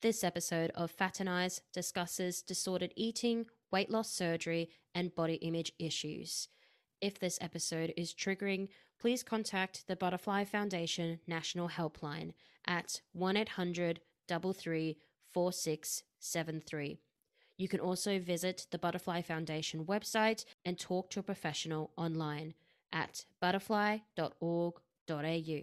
This episode of Faternise discusses disordered eating, weight loss surgery, and body image issues. If this episode is triggering, please contact the Butterfly Foundation National Helpline at 1 800 33 4673. You can also visit the Butterfly Foundation website and talk to a professional online at butterfly.org.au.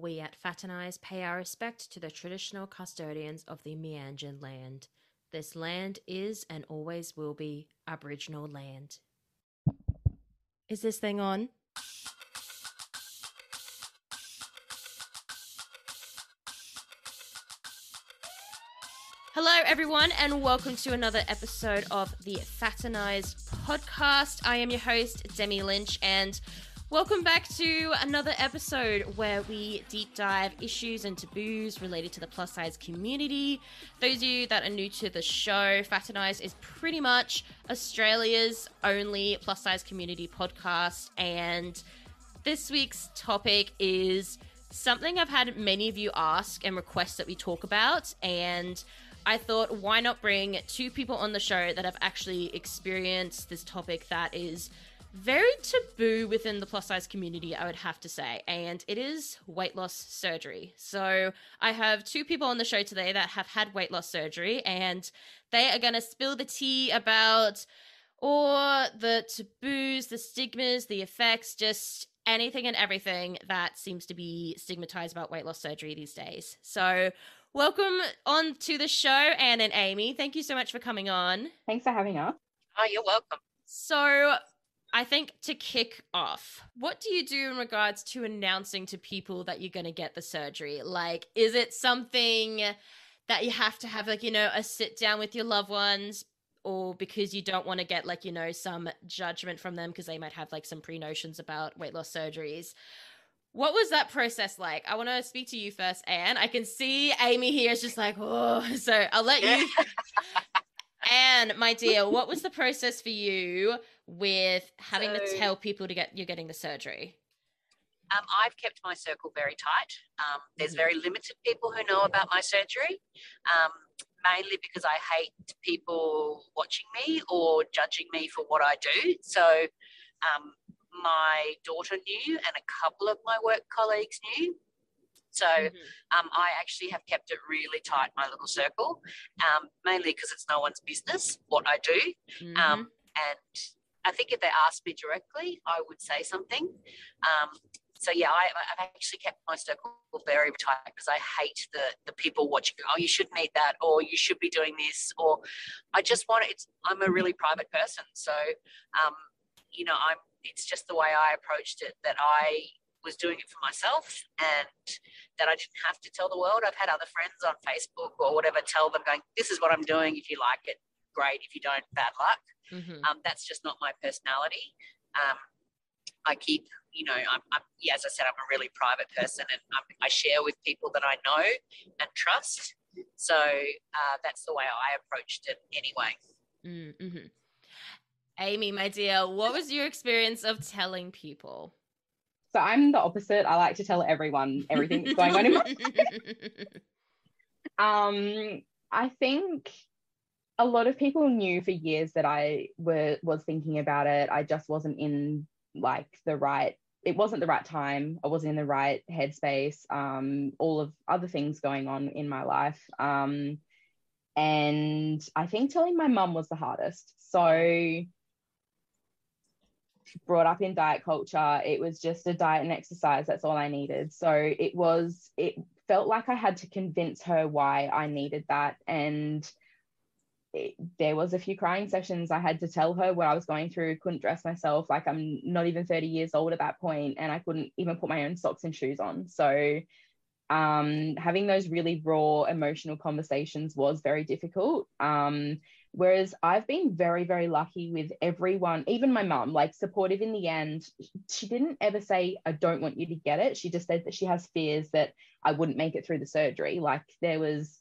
We at Faternise pay our respect to the traditional custodians of the Meanjin land. This land is and always will be Aboriginal land. Is this thing on? Hello, everyone, and welcome to another episode of the Faternise podcast. I am your host, Demi Lynch, and welcome back to another episode where we deep dive issues and taboos related to the plus size community. Those of you that are new to the show, Faternise is pretty much Australia's only plus size community podcast, and this week's topic is something I've had many of you ask and request that we talk about, and I thought, why not bring two people on the show that have actually experienced this topic that is very taboo within the plus size community, I would have to say, and it is weight loss surgery. So I have two people on the show today that have had weight loss surgery, and they are going to spill the tea about or the taboos, the stigmas, the effects, just anything and everything that seems to be stigmatized about weight loss surgery these days. So, welcome on to the show, Anne and Aimee. Thank you so much for coming on. Thanks for having us. Oh, you're welcome. So, I think to kick off, what do you do in regards to announcing to people that you're going to get the surgery? Like, is it something that you have to have, like, you know, a sit down with your loved ones, or because you don't want to get, like, you know, some judgment from them because they might have, like, some pre notions about weight loss surgeries? What was that process like? I want to speak to you first, Anne. I can see Aimee here is just like, oh, so I'll let you. Anne, my dear, what was the process for you with having So- to tell people to get you're getting the surgery? Um, I've kept my circle very tight. Um, there's Mhm. very limited people who know about my surgery, um, mainly because I hate people watching me or judging me for what I do. So um, my daughter knew, and a couple of my work colleagues knew. So um, I actually have kept it really tight, my little circle, um, mainly because it's no one's business what I do. Mhm. Um, and I think if they asked me directly, I would say something. Um, so yeah, I, I've actually kept my circle very tight because I hate the the people watching. Oh, you shouldn't eat that, or you should be doing this, or I just want it. I'm a really private person, so um, you know, I'm. It's just the way I approached it that I was doing it for myself, and that I didn't have to tell the world. I've had other friends on Facebook or whatever tell them, going, "This is what I'm doing. If you like it, great. If you don't, bad luck." Mhm. Um, that's just not my personality. Um, I keep, you know, I'm, I'm, yeah, as I said, I'm a really private person and I'm, I share with people that I know and trust. So uh, that's the way I approached it anyway. Mm-hmm. Aimee, my dear, what was your experience of telling people? So I'm the opposite. I like to tell everyone everything that's going on in my um I think a lot of people knew for years that I were was thinking about it. I just wasn't in like the right it wasn't the right time. I wasn't in the right headspace. Um, all of other things going on in my life. Um, and I think telling my mum was the hardest. So brought up in diet culture, it was just a diet and exercise. That's all I needed. So it was, it felt like I had to convince her why I needed that. And there was a few crying sessions. I had to tell her what I was going through. Couldn't dress myself. Like I'm not even 30 years old at that point, and I couldn't even put my own socks and shoes on. So um, having those really raw emotional conversations was very difficult. Um, whereas I've been very, very lucky with everyone, even my mum, like supportive in the end. She didn't ever say, I don't want you to get it. She just said that she has fears that I wouldn't make it through the surgery. Like there was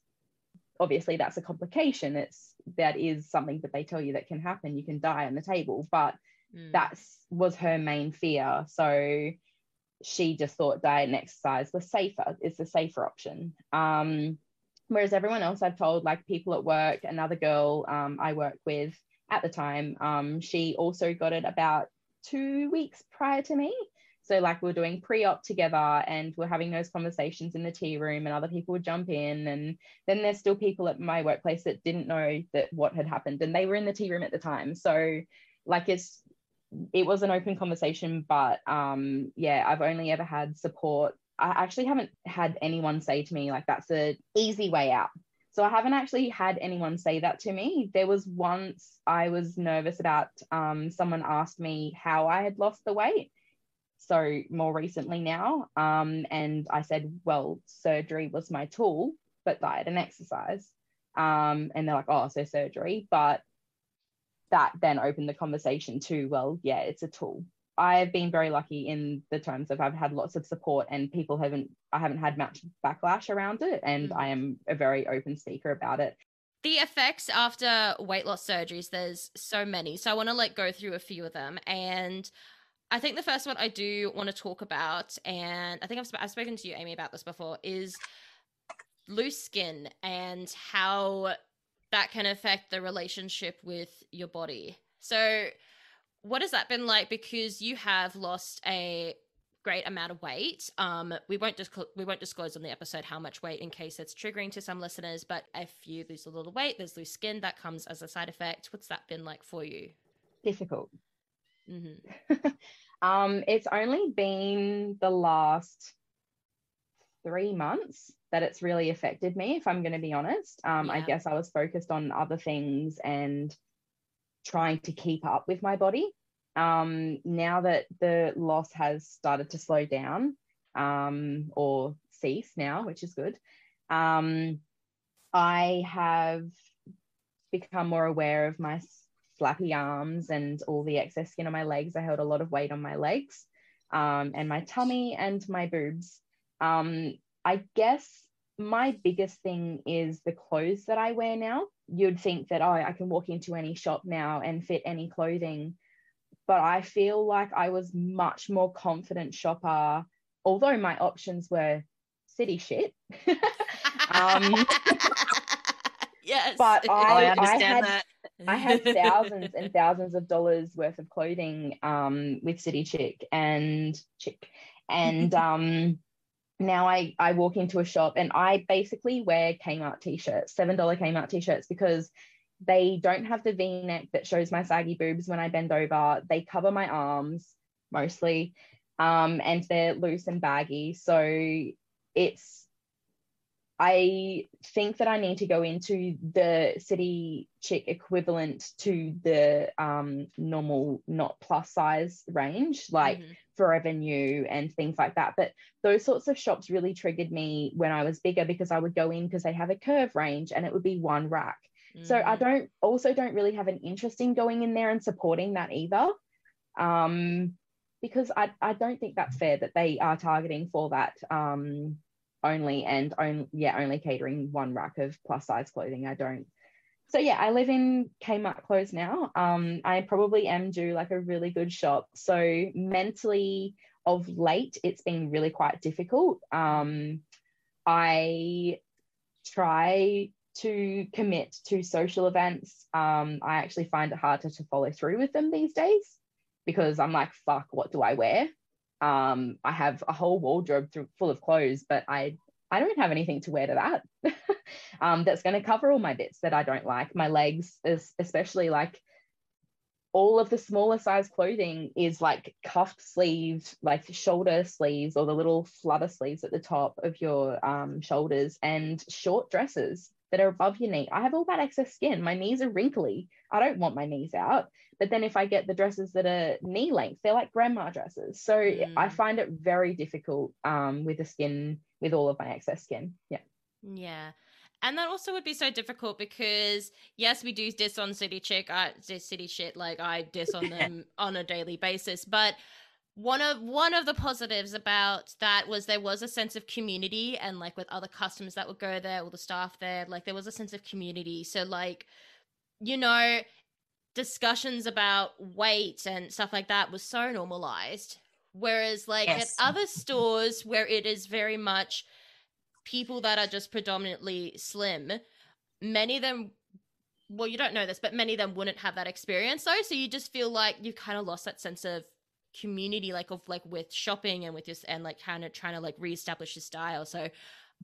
obviously that's a complication. It's that is something that they tell you that can happen. You can die on the table, but mm. that's was her main fear. So she just thought diet and exercise was safer. It's the safer option. Um, whereas everyone else I've told, like people at work, another girl um, I work with at the time, um, she also got it about two weeks prior to me. So like we are doing pre-op together and we're having those conversations in the tea room and other people would jump in and then there's still people at my workplace that didn't know that what had happened and they were in the tea room at the time. So like it's it was an open conversation, but um yeah, I've only ever had support. I actually haven't had anyone say to me like that's a easy way out. So I haven't actually had anyone say that to me. There was once I was nervous about um, someone asked me how I had lost the weight so more recently now. Um, and I said, well, surgery was my tool, but diet and exercise. Um, and they're like, oh, so surgery. But that then opened the conversation to, well, yeah, it's a tool. I've been very lucky in the terms of I've had lots of support and people haven't I haven't had much backlash around it and mm-hmm. I am a very open speaker about it. The effects after weight loss surgeries, there's so many. So I want to like go through a few of them and I think the first one I do want to talk about, and I think I've, I've spoken to you, Aimee, about this before, is loose skin and how that can affect the relationship with your body. So, what has that been like? Because you have lost a great amount of weight. Um, we won't disclose we won't disclose on the episode how much weight in case it's triggering to some listeners. But if you lose a little weight, there's loose skin that comes as a side effect. What's that been like for you? Difficult. Mm-hmm. um, it's only been the last three months that it's really affected me, if I'm going to be honest. Um, yeah. I guess I was focused on other things and trying to keep up with my body. Um, now that the loss has started to slow down um, or cease now, which is good, um, I have become more aware of my flappy arms and all the excess skin on my legs. I held a lot of weight on my legs um, and my tummy and my boobs. Um, I guess my biggest thing is the clothes that I wear now. You'd think that, oh, I can walk into any shop now and fit any clothing. But I feel like I was much more confident shopper, although my options were city shit. um, yes. But I, I understand I had, that. I had thousands and thousands of dollars worth of clothing um, with City Chic and Chick. And um, now I, I walk into a shop and I basically wear Kmart t-shirts, $7 Kmart t-shirts because they don't have the v-neck that shows my saggy boobs when I bend over. They cover my arms mostly um, and they're loose and baggy. So it's I think that I need to go into the city chick equivalent to the um, normal, not plus size range, like mm-hmm. Forever New and things like that. But those sorts of shops really triggered me when I was bigger because I would go in because they have a curve range and it would be one rack. Mm-hmm. So I mm-hmm. don't also don't really have an interest in going in there and supporting that either. Um, because I, I don't think that's fair that they are targeting for that um, only and only yeah only catering one rack of plus size clothing. I don't so yeah i live in kmart clothes now. Um i probably am due like a really good shop. So mentally of late it's been really quite difficult. Um i try to commit to social events. Um i actually find it harder to follow through with them these days because i'm like fuck what do i wear um, I have a whole wardrobe through, full of clothes, but I I don't have anything to wear to that. um, that's going to cover all my bits that I don't like. My legs, is especially like all of the smaller size clothing is like cuffed sleeves, like shoulder sleeves or the little flutter sleeves at the top of your um, shoulders and short dresses. That are above your knee. I have all that excess skin. My knees are wrinkly. I don't want my knees out. But then if I get the dresses that are knee length, they're like grandma dresses. So mm. I find it very difficult um, with the skin, with all of my excess skin. Yeah. Yeah. And that also would be so difficult because yes, we do diss on City Chic, I City Shit, like I diss on them on a daily basis. But one of one of the positives about that was there was a sense of community and like with other customers that would go there, all the staff there, like there was a sense of community. So like, you know, discussions about weight and stuff like that was so normalized. Whereas like yes. at other stores where it is very much people that are just predominantly slim, many of them well, you don't know this, but many of them wouldn't have that experience though. So you just feel like you've kind of lost that sense of community, like of like with shopping and with this and like kind of trying to like reestablish your style. So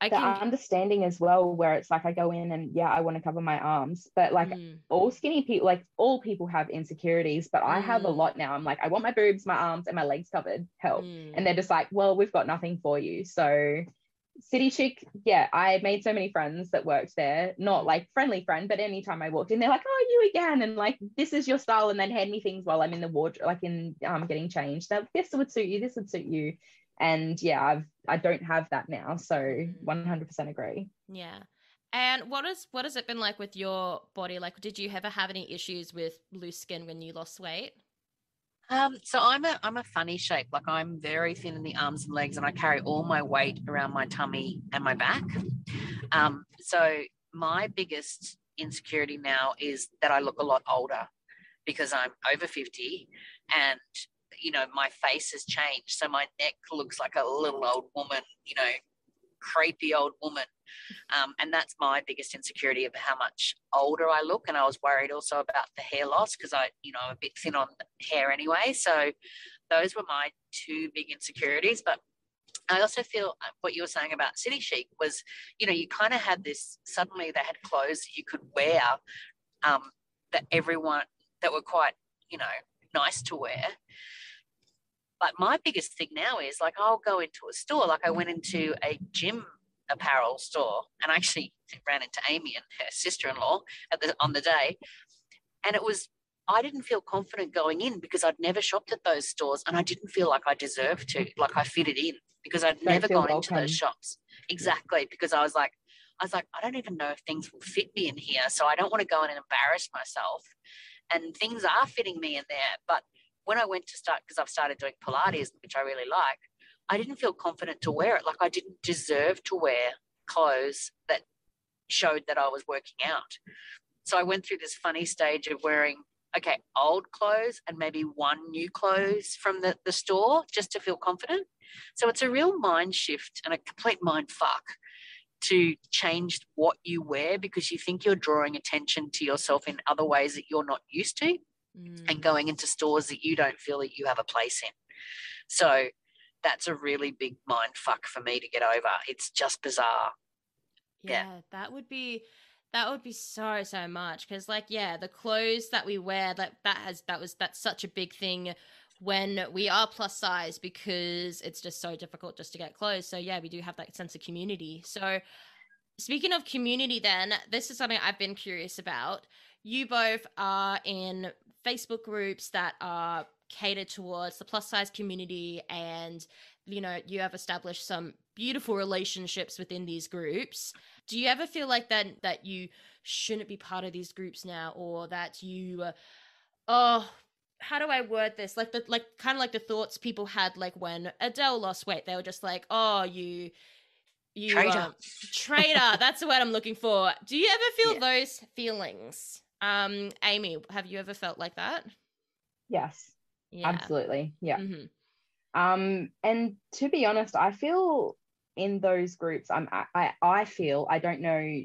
I the can... understanding as well, where it's like I go in and yeah, I want to cover my arms, but like mm. all skinny people, like all people have insecurities, but I have a mm. lot now. I'm like, I want my boobs, my arms, and my legs covered. Help, mm. and they're just like, well, we've got nothing for you. So City Chic, yeah, I made so many friends that worked there. Not like friendly friend, but anytime I walked in, they're like, "Oh, you again," and like, "This is your style," and then hand me things while I'm in the wardrobe, like in um getting changed. That this would suit you. This would suit you. And yeah, I've I don't have that now, so 100% mm. agree. Yeah. And what is what has it been like with your body? Like, did you ever have any issues with loose skin when you lost weight? Um, so I'm a I'm a funny shape. Like I'm very thin in the arms and legs, and I carry all my weight around my tummy and my back. Um, so my biggest insecurity now is that I look a lot older because I'm over 50 and you know my face has changed so my neck looks like a little old woman you know creepy old woman. Um, and that's my biggest insecurity of how much older I look. And I was worried also about the hair loss because I, you know, I'm a bit thin on hair anyway. So those were my two big insecurities. But I also feel uh, what you were saying about City Chic was, you know, you kind of had this suddenly they had clothes you could wear um, that everyone that were quite, you know, nice to wear. But my biggest thing now is like I'll go into a store, like I went into a gym apparel store and I actually ran into Aimee and her sister-in-law at the, on the day. And it was I didn't feel confident going in because I'd never shopped at those stores and I didn't feel like I deserved to, like I fitted in because I'd never gone welcome. into those shops. Exactly. Because I was like, I was like, I don't even know if things will fit me in here. So I don't want to go in and embarrass myself. And things are fitting me in there. But when I went to start, because I've started doing Pilates, which I really like, I didn't feel confident to wear it. Like I didn't deserve to wear clothes that showed that I was working out. So I went through this funny stage of wearing, okay, old clothes and maybe one new clothes from the, the store just to feel confident. So it's a real mind shift and a complete mind fuck to change what you wear because you think you're drawing attention to yourself in other ways that you're not used to mm. and going into stores that you don't feel that you have a place in. So that's a really big mind fuck for me to get over. It's just bizarre. Yeah, yeah. that would be that would be so so much because like yeah the clothes that we wear like that has that was that's such a big thing when we are plus size because it's just so difficult just to get clothes so yeah we do have that sense of community so speaking of community then this is something i've been curious about you both are in Facebook groups that are catered towards the plus size community and you know you have established some beautiful relationships within these groups do you ever feel like that that you shouldn't be part of these groups now or that you uh, oh how do I word this? Like the like kind of like the thoughts people had like when Adele lost weight. They were just like, "Oh, you you traitor." Um, traitor. That's the word I'm looking for. Do you ever feel yeah. those feelings? Um, Aimee, have you ever felt like that? Yes. Yeah. Absolutely. Yeah. Mm-hmm. Um, and to be honest, I feel in those groups, I'm I I feel I don't know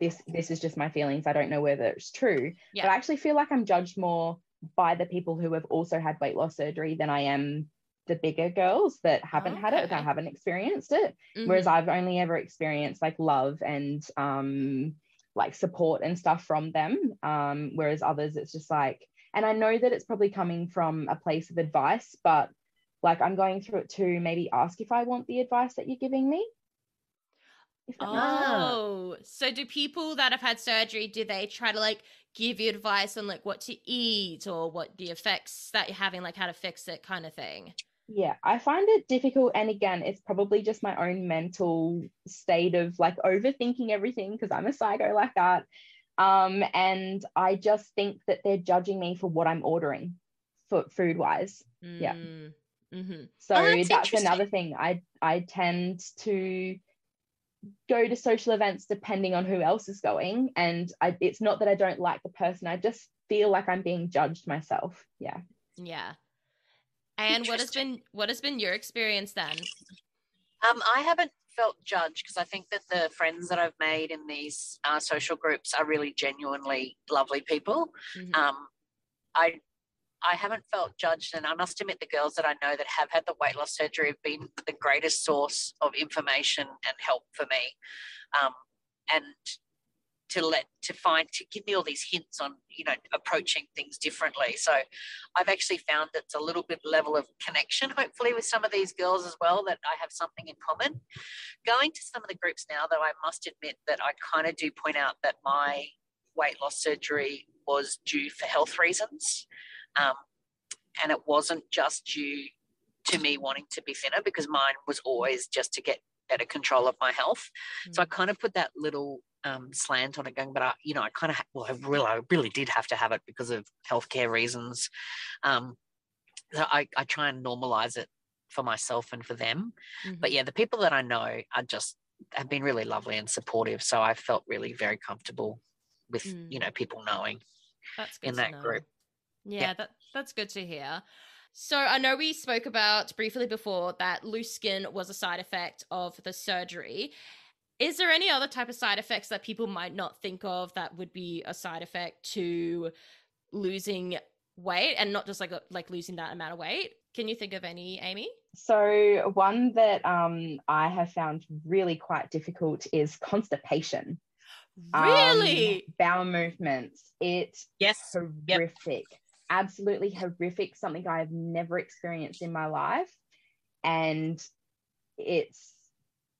this this is just my feelings. I don't know whether it's true, yeah. but I actually feel like I'm judged more by the people who have also had weight loss surgery than I am the bigger girls that haven't had it that haven't experienced it mm-hmm. whereas i've only ever experienced like love and um like support and stuff from them. Um, whereas others, it's just like, and I know that it's probably coming from a place of advice, but like I'm going through it to maybe ask if I want the advice that you're giving me. Oh, so do people that have had surgery do they try to like give you advice on like what to eat or what the effects that you're having, like how to fix it, kind of thing? Yeah, I find it difficult. And again, it's probably just my own mental state of like overthinking everything because I'm a psycho like that. Um, and I just think that they're judging me for what I'm ordering for food wise. Yeah. Mm-hmm. So Oh, that's that's, another thing. I I tend to go to social events depending on who else is going. And I, it's not that I don't like the person. I just feel like I'm being judged myself. Yeah. Yeah. And what has been what has been your experience then? Um, I haven't felt judged because I think that the friends that I've made in these uh, social groups are really genuinely lovely people. Mhm. Um, I I haven't felt judged, and I must admit the girls that I know that have had the weight loss surgery have been the greatest source of information and help for me. Um, and to let to find to give me all these hints on you know approaching things differently. So i've actually found it's a little bit level of connection hopefully with some of these girls as well that i have something in common. Going to some of the groups now though i must admit that i kind of do point out that my weight loss surgery was due for health reasons. Um, and it wasn't just due to me wanting to be thinner because mine was always just to get better control of my health. So i kind of put that little um, slant on it going but I, you know i kind of well i really i really did have to have it because of healthcare reasons um, so I, I try and normalize it for myself and for them Mhm. but yeah the people that i know are just have been really lovely and supportive so i felt really very comfortable with Mm. you know people knowing That's good in that know. group. Yeah, Yeah. that that's good to hear. So I know we spoke about briefly before that loose skin was a side effect of the surgery. Is there any other type of side effects that people might not think of that would be a side effect to losing weight and not just like like losing that amount of weight? Can you think of any, Aimee? So one that um, I have found really quite difficult is constipation. Um, Really? bowel movements. It's yes horrific. Absolutely horrific. Something I've never experienced in my life. And it's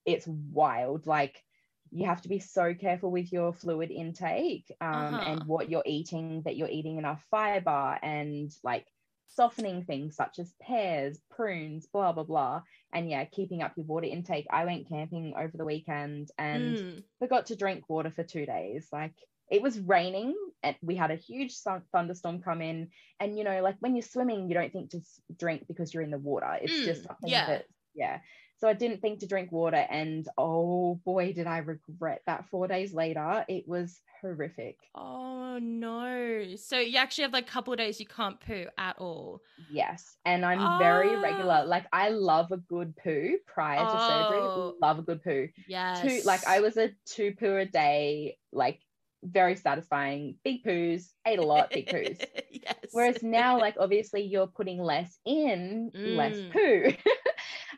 it's wild. Like you have to be so careful with your fluid intake um, Uh-huh. and what you're eating, that you're eating enough fiber and like softening things such as pears, prunes, blah, blah, blah. And yeah, keeping up your water intake. I went camping over the weekend and Mm. forgot to drink water for two days. Like it was raining and we had a huge sun- thunderstorm come in. And you know, like when you're swimming, you don't think to drink because you're in the water. It's Mm, just something yeah. that, yeah. So I didn't think to drink water. And oh boy, did I regret that four days later. It was horrific. Oh no. So you actually have like a couple days you can't poo at all. Yes. And I'm very Ah. regular. Like I love a good poo prior to Oh. surgery. Love a good poo. Yes. two like I was a two poo a day, like very satisfying. Big poos, ate a lot, big poos. yes. Whereas now, like obviously you're putting less in, less Mm. poo.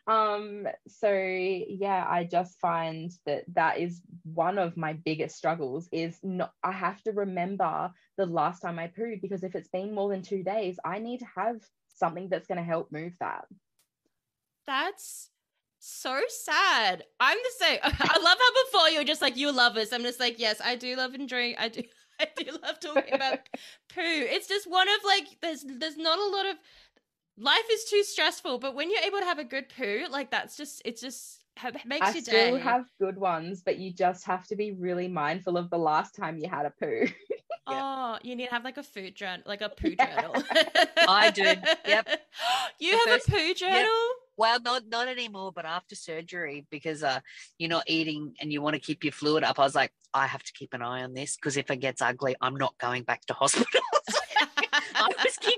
um, so yeah, I just find that that is one of my biggest struggles is not I have to remember the last time I pooed because if it's been more than two days, I need to have something that's going to help move that. That's so sad. I'm the same. I love how before you were just like you love us. I'm just like, yes, I do love and drink. I do I do love talking about poo. It's just one of like there's there's not a lot of life is too stressful, but when you're able to have a good poo, like that's just it just makes I your still day. have good ones, but you just have to be really mindful of the last time you had a poo. Oh, you need to have like a food journal, like a poo Yeah. journal. I do. Yep. You The have first- a poo journal? Well, not not anymore, but after surgery, because uh, you're not eating and you want to keep your fluid up. I was like, I have to keep an eye on this because if it gets ugly, I'm not going back to hospital. I was diary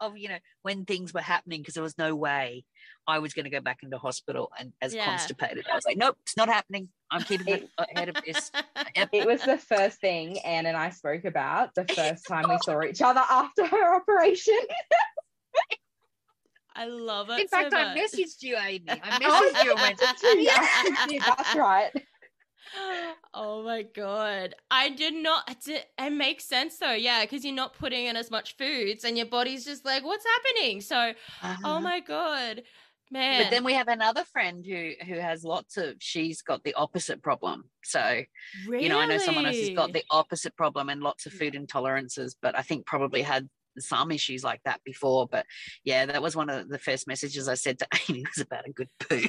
of, of you know when things were happening because there was no way I was going to go back into hospital and as Yeah. constipated. I was like, nope, it's not happening. I'm keeping it ahead of this. It was the first thing Anne and I spoke about the first time we saw each other after her operation. I love it. In so fact, I much. messaged you, Aimee. I messaged you and went, Yeah, you did, That's right. oh my god i did not it, makes sense though yeah because you're not putting in as much foods and your body's just like what's happening so oh "Uh-huh." my god Man. But then we have another friend who who has lots of. She's got the opposite problem. So really? you know, I know someone else has got the opposite problem and lots of food intolerances, but I think probably had some issues like that before. But yeah, that was one of the first messages I said to Aimee was about a good poo.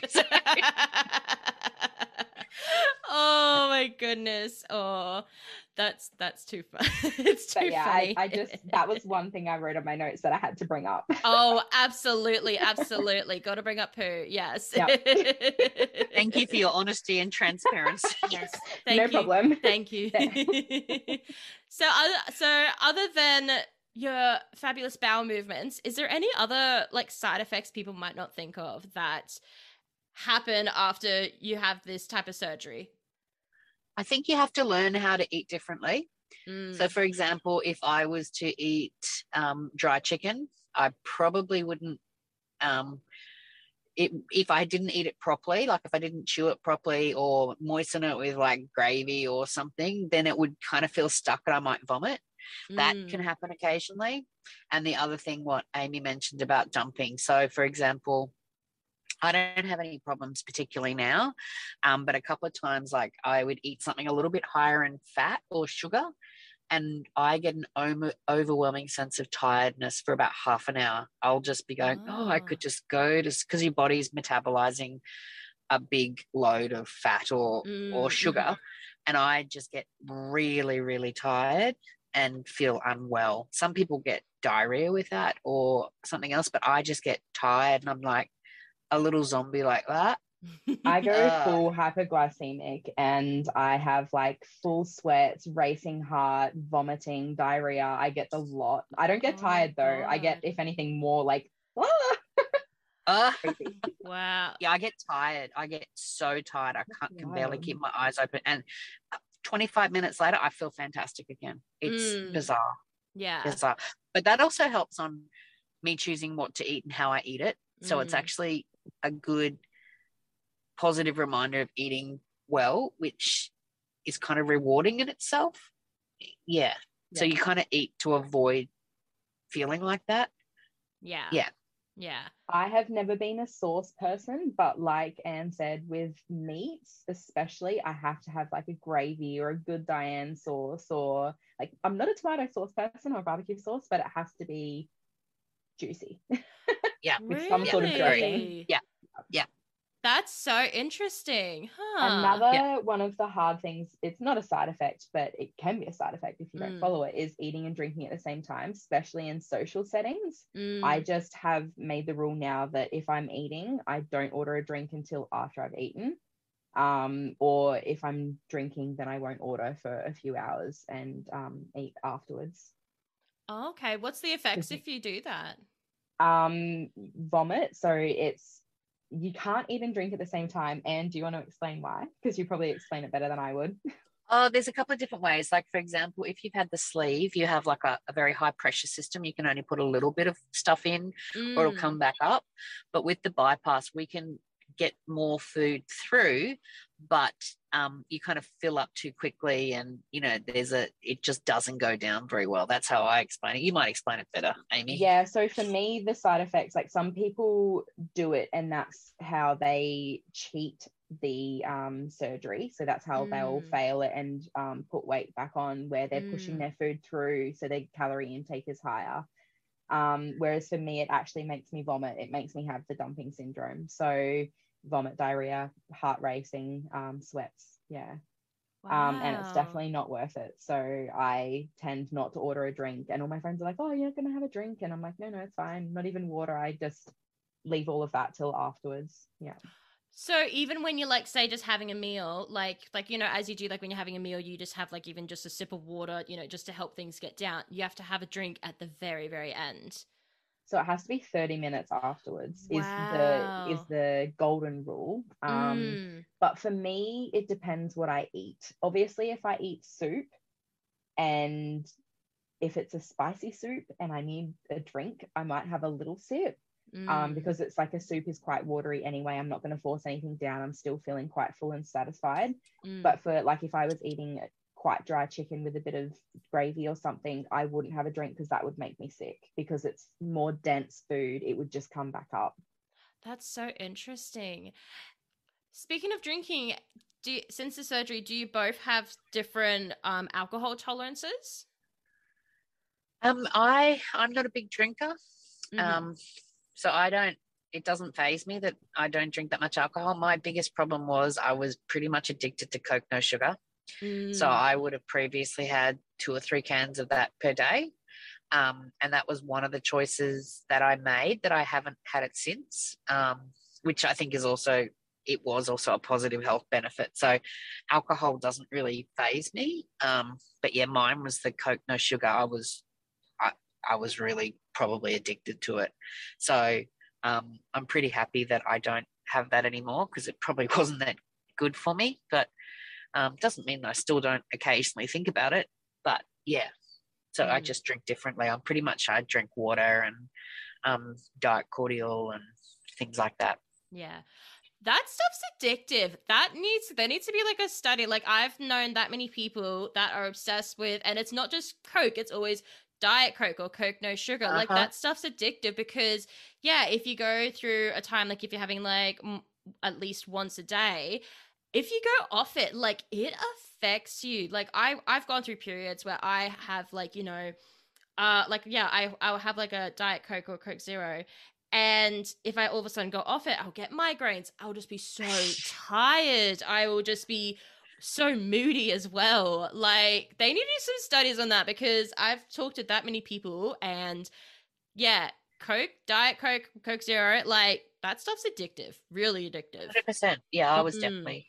So, oh my goodness. Oh, that's that's too fun. it's too But yeah, funny. I, I just that was one thing I wrote on my notes that I had to bring up. Oh, absolutely, absolutely. Got to bring up poo. Yes. Yep. thank you for your honesty and transparency. Yes. Thank no you. problem. Thank you. so, other, so other than your fabulous bowel movements, is there any other like side effects people might not think of that happen after you have this type of surgery? I think you have to learn how to eat differently. Mm. So, for example, if I was to eat um, dry chicken, I probably wouldn't. Um, it, if I didn't eat it properly, like if I didn't chew it properly or moisten it with like gravy or something, then it would kind of feel stuck and I might vomit. That Mm. can happen occasionally. And the other thing, what Aimee mentioned about dumping. So, for example, I don't have any problems particularly now, um, but a couple of times, like I would eat something a little bit higher in fat or sugar, and I get an over- overwhelming sense of tiredness for about half an hour. I'll just be going, oh, I Ah. could just go to because your body's metabolizing a big load of fat or Mm, or sugar, and I just get really, really tired and feel unwell. Some people get diarrhea with that or something else, but I just get tired and I'm like a little zombie like that. I go Ah. full hyperglycemic and I have like full sweats, racing heart, vomiting, diarrhea. I get the lot. I don't get Oh tired though. I get, if anything, more like, ah, Uh, wow. yeah, I get tired. I get so tired. I can't can barely keep my eyes open. And uh, 25 minutes later, I feel fantastic again. It's Mm. bizarre, Yeah. bizarre. But that also helps on me choosing what to eat and how I eat it. So it's Mm. actually a good positive reminder of eating well, which is kind of rewarding in itself. Yeah. So you kind of eat to avoid feeling like that. Yeah. Yeah. Yeah. I have never been a sauce person, but like Anne said, with meats, especially, I have to have like a gravy or a good Diane sauce, or like I'm not a tomato sauce person or barbecue sauce, but it has to be juicy. Yeah. With some sort of dressing. Yeah. Yeah. That's so interesting. Huh. Another one of the hard things, it's not a side effect, but it can be a side effect if you don't Mm. follow it, is eating and drinking at the same time, especially in social settings. Mm. I just have made the rule now that if I'm eating, I don't order a drink until after I've eaten. Um, or if I'm drinking, then I won't order for a few hours and um, eat afterwards. Oh, okay. What's the effects if you do that? Um, vomit. So it's you can't eat and drink at the same time. And do you want to explain why? Because you probably explain it better than I would. Oh, there's a couple of different ways. Like, for example, if you've had the sleeve, you have like a, a very high pressure system. You can only put a little bit of stuff in or it'll Mm. come back up. But with the bypass, we can get more food through, but um, you kind of fill up too quickly and, you know, there's a, it just doesn't go down very well. That's how I explain it. You might explain it better, Aimee. Yeah, so for me, the side effects, like some people do it and that's how they cheat the um, surgery. So that's how they'll Mm. fail it and um, put weight back on where they're pushing Mm. their food through so their calorie intake is higher. Um, whereas for me, it actually makes me vomit. It makes me have the dumping syndrome. So vomit, diarrhea, heart racing, um, sweats. Yeah. Um, and it's definitely not worth it. So I tend not to order a drink. And all my friends are like, oh, you're going to have a drink. And I'm like, no, no, it's fine. Not even water. I just leave all of that till afterwards. Yeah. So even when you're like, say, just having a meal, like, like you know, as you do, like when you're having a meal, you just have like even just a sip of water, you know, just to help things get down. You have to have a drink at the very, very end. So it has to be 30 minutes afterwards is the is the golden rule. Um, Mm. But for me, it depends what I eat. Obviously, if I eat soup and if it's a spicy soup and I need a drink, I might have a little sip. um, Mm. because it's like a soup is quite watery anyway. I'm not going to force anything down. I'm still feeling quite full and satisfied. Mm. But for like if I was eating quite dry chicken with a bit of gravy or something, I wouldn't have a drink because that would make me sick because it's more dense food. It would just come back up. That's so interesting. Speaking of drinking, do you, since the surgery, do you both have different um, alcohol tolerances? Um, I I'm not a big drinker. Mhm. Um, so I don't. It doesn't phase me that I don't drink that much alcohol. My biggest problem was I was pretty much addicted to Coke no sugar. So Mm. I would have previously had two or three cans of that per day. Um, and that was one of the choices that I made that I haven't had it since, um, which I think is also, it was also a positive health benefit. So alcohol doesn't really phase me. Um, but yeah, mine was the Coke no sugar. I was, I, I was really probably addicted to it. So um, I'm pretty happy that I don't have that anymore because it probably wasn't that good for me. But um, doesn't mean that I still don't occasionally think about it, but yeah. So I Mm. just drink differently. I'm pretty much I drink water and um, diet cordial and things like that. Yeah. That stuff's addictive. That needs there needs to be like a study. Like I've known that many people that are obsessed with and it's not just Coke, it's always Diet Coke or Coke no sugar. Like Uh-huh. that stuff's addictive because yeah, if you go through a time like if you're having like m- at least once a day, if you go off it, like it affects you. Like I I've gone through periods where I have like, you know, uh like yeah, I I'll have like a Diet Coke or Coke Zero and if I all of a sudden go off it, I'll get migraines. I'll just be so tired. I will just be so moody as well. Like they need to do some studies on that because I've talked to that many people and yeah, Coke, Diet Coke, Coke Zero, like that stuff's addictive, really addictive. 100%. Yeah, I was Mm. definitely.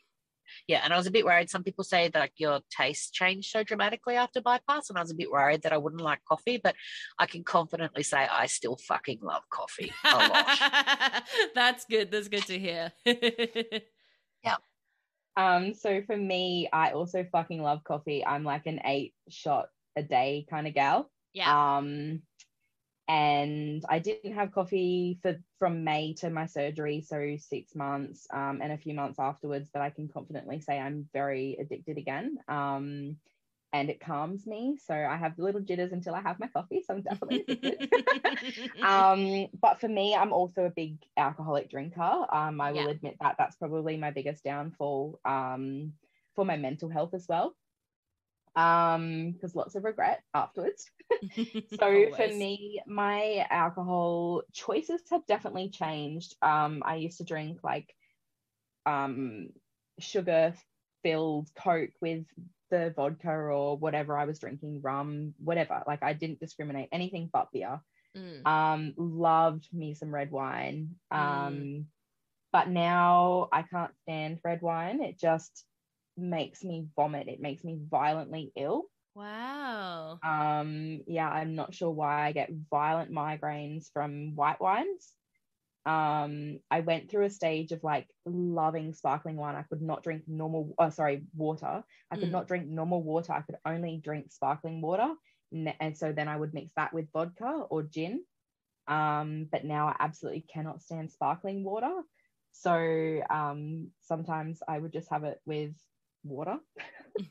Yeah, and I was a bit worried. Some people say that like, your taste changed so dramatically after bypass, and I was a bit worried that I wouldn't like coffee. But I can confidently say I still fucking love coffee a lot. That's good. That's good to hear. Yeah. Um, so for me, I also fucking love coffee. I'm like an eight shot a day kind of gal. yeah. Um, and I didn't have coffee for from May to my surgery, so six months, um, and a few months afterwards. But I can confidently say I'm very addicted again. Um, and it calms me. So I have little jitters until I have my coffee. So I'm definitely addicted. um, but for me, I'm also a big alcoholic drinker. Um, I will Yeah. admit that that's probably my biggest downfall um, for my mental health as well. Um, because lots of regret afterwards. So for me, my alcohol choices have definitely changed. Um, I used to drink like um sugar filled Coke with the vodka or whatever I was drinking, rum, whatever. Like I didn't discriminate anything but beer. Mm. Um, loved me some red wine. Mm. Um, but now I can't stand red wine. It just makes me vomit. It makes me violently ill. Wow. Um, yeah, I'm not sure why I get violent migraines from white wines. Um, I went through a stage of like loving sparkling wine. I could not drink normal, oh, sorry, water. I could Mm. not drink normal water. I could only drink sparkling water. And so then I would mix that with vodka or gin. Um, but now I absolutely cannot stand sparkling water. So um, sometimes I would just have it with water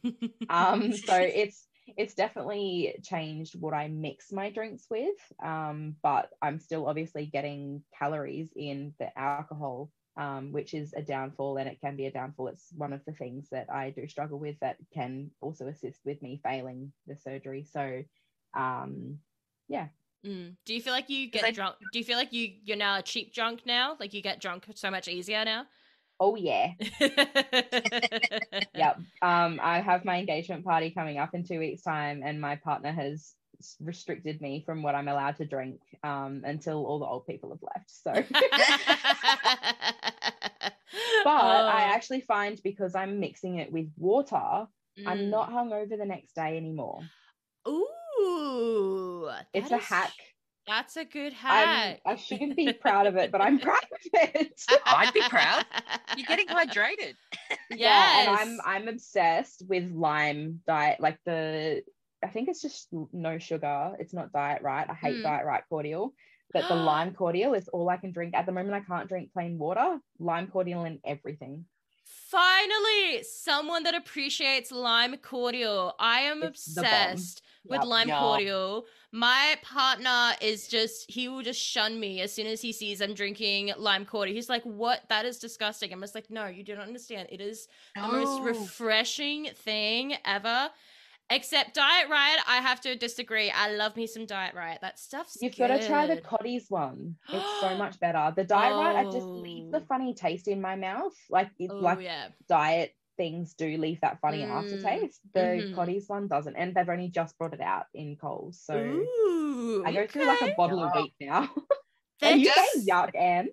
um so it's it's definitely changed what i mix my drinks with um but i'm still obviously getting calories in the alcohol um which is a downfall and it can be a downfall it's one of the things that i do struggle with that can also assist with me failing the surgery so um yeah Mm. Do you feel like you get I- drunk? Do you feel like you you're now a cheap drunk now? Like you get drunk so much easier now? Oh yeah. Yep. Um i have my engagement party coming up in two weeks time and my partner has restricted me from what i'm allowed to drink um until all the old people have left so. But i Oh. actually find because i'm mixing it with water i'm Mm. not hungover the next day anymore. Ooh, it's a hack That's a good I'm, i shouldn't be proud of it but i'm proud of it I'd be proud. You're getting hydrated. yeah and i'm i'm obsessed with lime diet like the i think it's just no sugar it's not diet right i hate Mm. diet right cordial but the lime cordial is all i can drink at the moment i can't drink plain water lime cordial in everything Finally, someone that appreciates lime cordial. I am It's the bomb. obsessed with Yep. lime Yup. cordial. My partner is just he will just shun me as soon as he sees I'm drinking lime cordial. He's like, "What? That is disgusting." I'm just like, "No, you don't understand. It is the most refreshing thing ever." Except Diet Riot, I have to disagree. I love me some Diet Riot. That stuff's You've got to try the good. Cottee's one. It's so much better. The diet right, I just Oh. leave the oh. funny taste in my mouth. Like it, Oh like yeah. diet things do leave that funny Mm, aftertaste. The mhm. Cottee's one doesn't, and they've only just brought it out in Coles. So Ooh, I go through like a bottle Yeah. a week now. Are you just- saying yuck, Anne?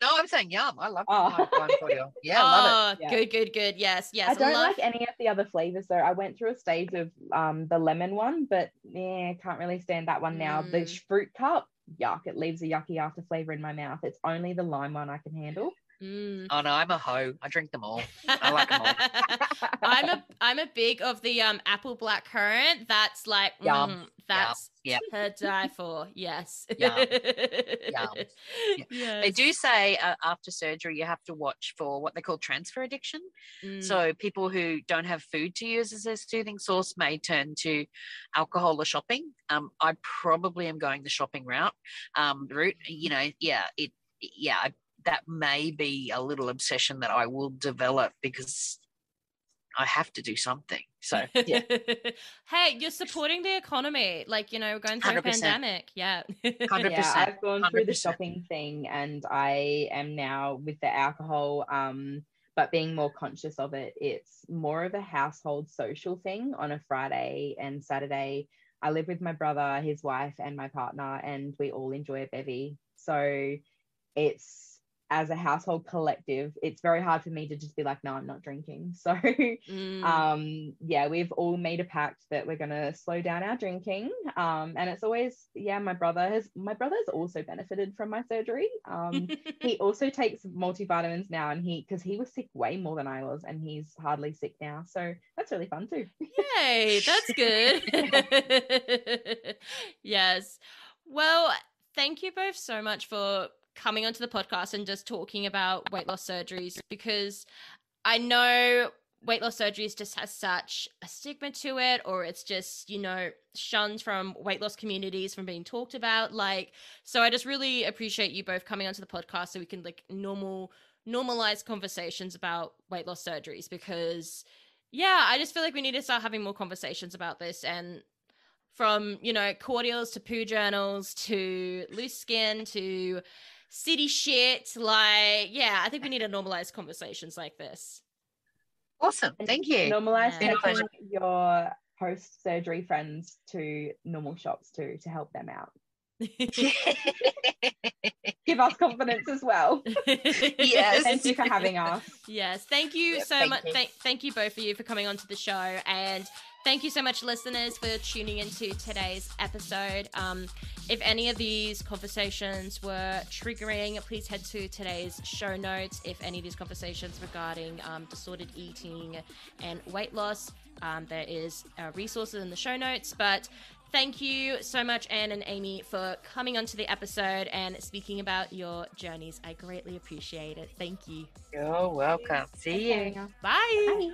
No, I'm saying yum. I love Oh. lime, lime cordial. Yeah, I love oh, Yeah. good, good, good. Yes, yes. I don't love- like any of the other flavors though. I went through a stage of um the lemon one, but yeah, can't really stand that one now. The Mm. sh- fruit cup, yuck! It leaves a yucky after flavor in my mouth. It's only the lime one I can handle. Mm. Oh no, I'm a hoe. I drink them all. I like them all. I'm a I'm a big of the um apple black currant. That's like Yum. mm, that's yep. to die for. Yes. Yum. Yes. They do say uh, after surgery you have to watch for what they call transfer addiction. Mm. So people who don't have food to use as their soothing source may turn to alcohol or shopping. Um, I probably am going the shopping route. Um, route. You know, yeah, it, yeah, I- that may be a little obsession that I will develop because I have to do something. So yeah, hey, you're supporting the economy. Like, you know, we're going through a 100%. pandemic. Yeah. 100. yeah, I've gone through the 100%. shopping thing, and I am now with the alcohol. Um, but being more conscious of it, it's more of a household social thing on a Friday and Saturday. I live with my brother, his wife, and my partner, and we all enjoy a bevy. So it's as a household collective, it's very hard for me to just be like, no, I'm not drinking. So Mm. um yeah we've all made a pact that we're gonna slow down our drinking um and it's always yeah my brother has my brother's also benefited from my surgery um he also takes multivitamins now and he because he was sick way more than i was and he's hardly sick now so that's really fun too Yay, that's good. yes. Well, thank you both so much for coming onto the podcast and just talking about weight loss surgeries because I know weight loss surgeries just has such a stigma to it or it's just, you know, shunned from weight loss communities from being talked about. Like so I just really appreciate you both coming onto the podcast so we can like normal normalize conversations about weight loss surgeries because yeah, I just feel like we need to start having more conversations about this and from, you know, cordials to poo journals to loose skin to city shit. Like, yeah, I think we need to normalize conversations like this. awesome. Thank you. normalize Yeah. Been a pleasure. taking your post surgery friends to normal shops too to help them out give us confidence as well Yes. thank you for having us Yes, thank you Yeah, so thank much. you. Thank, thank you both of you for coming onto the show, and thank you so much, listeners, for tuning into today's episode. Um, if any of these conversations were triggering, please head to today's show notes. If any of these conversations regarding um, disordered eating and weight loss, um, there is uh, resources in the show notes. But thank you so much, Anne and Aimee, for coming onto the episode and speaking about your journeys. I greatly appreciate it. Thank you. You're welcome. See you. Bye.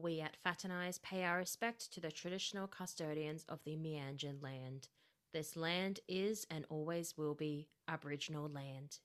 We at Faternise pay our respect to the traditional custodians of the Meanjin land. This land is and always will be Aboriginal land.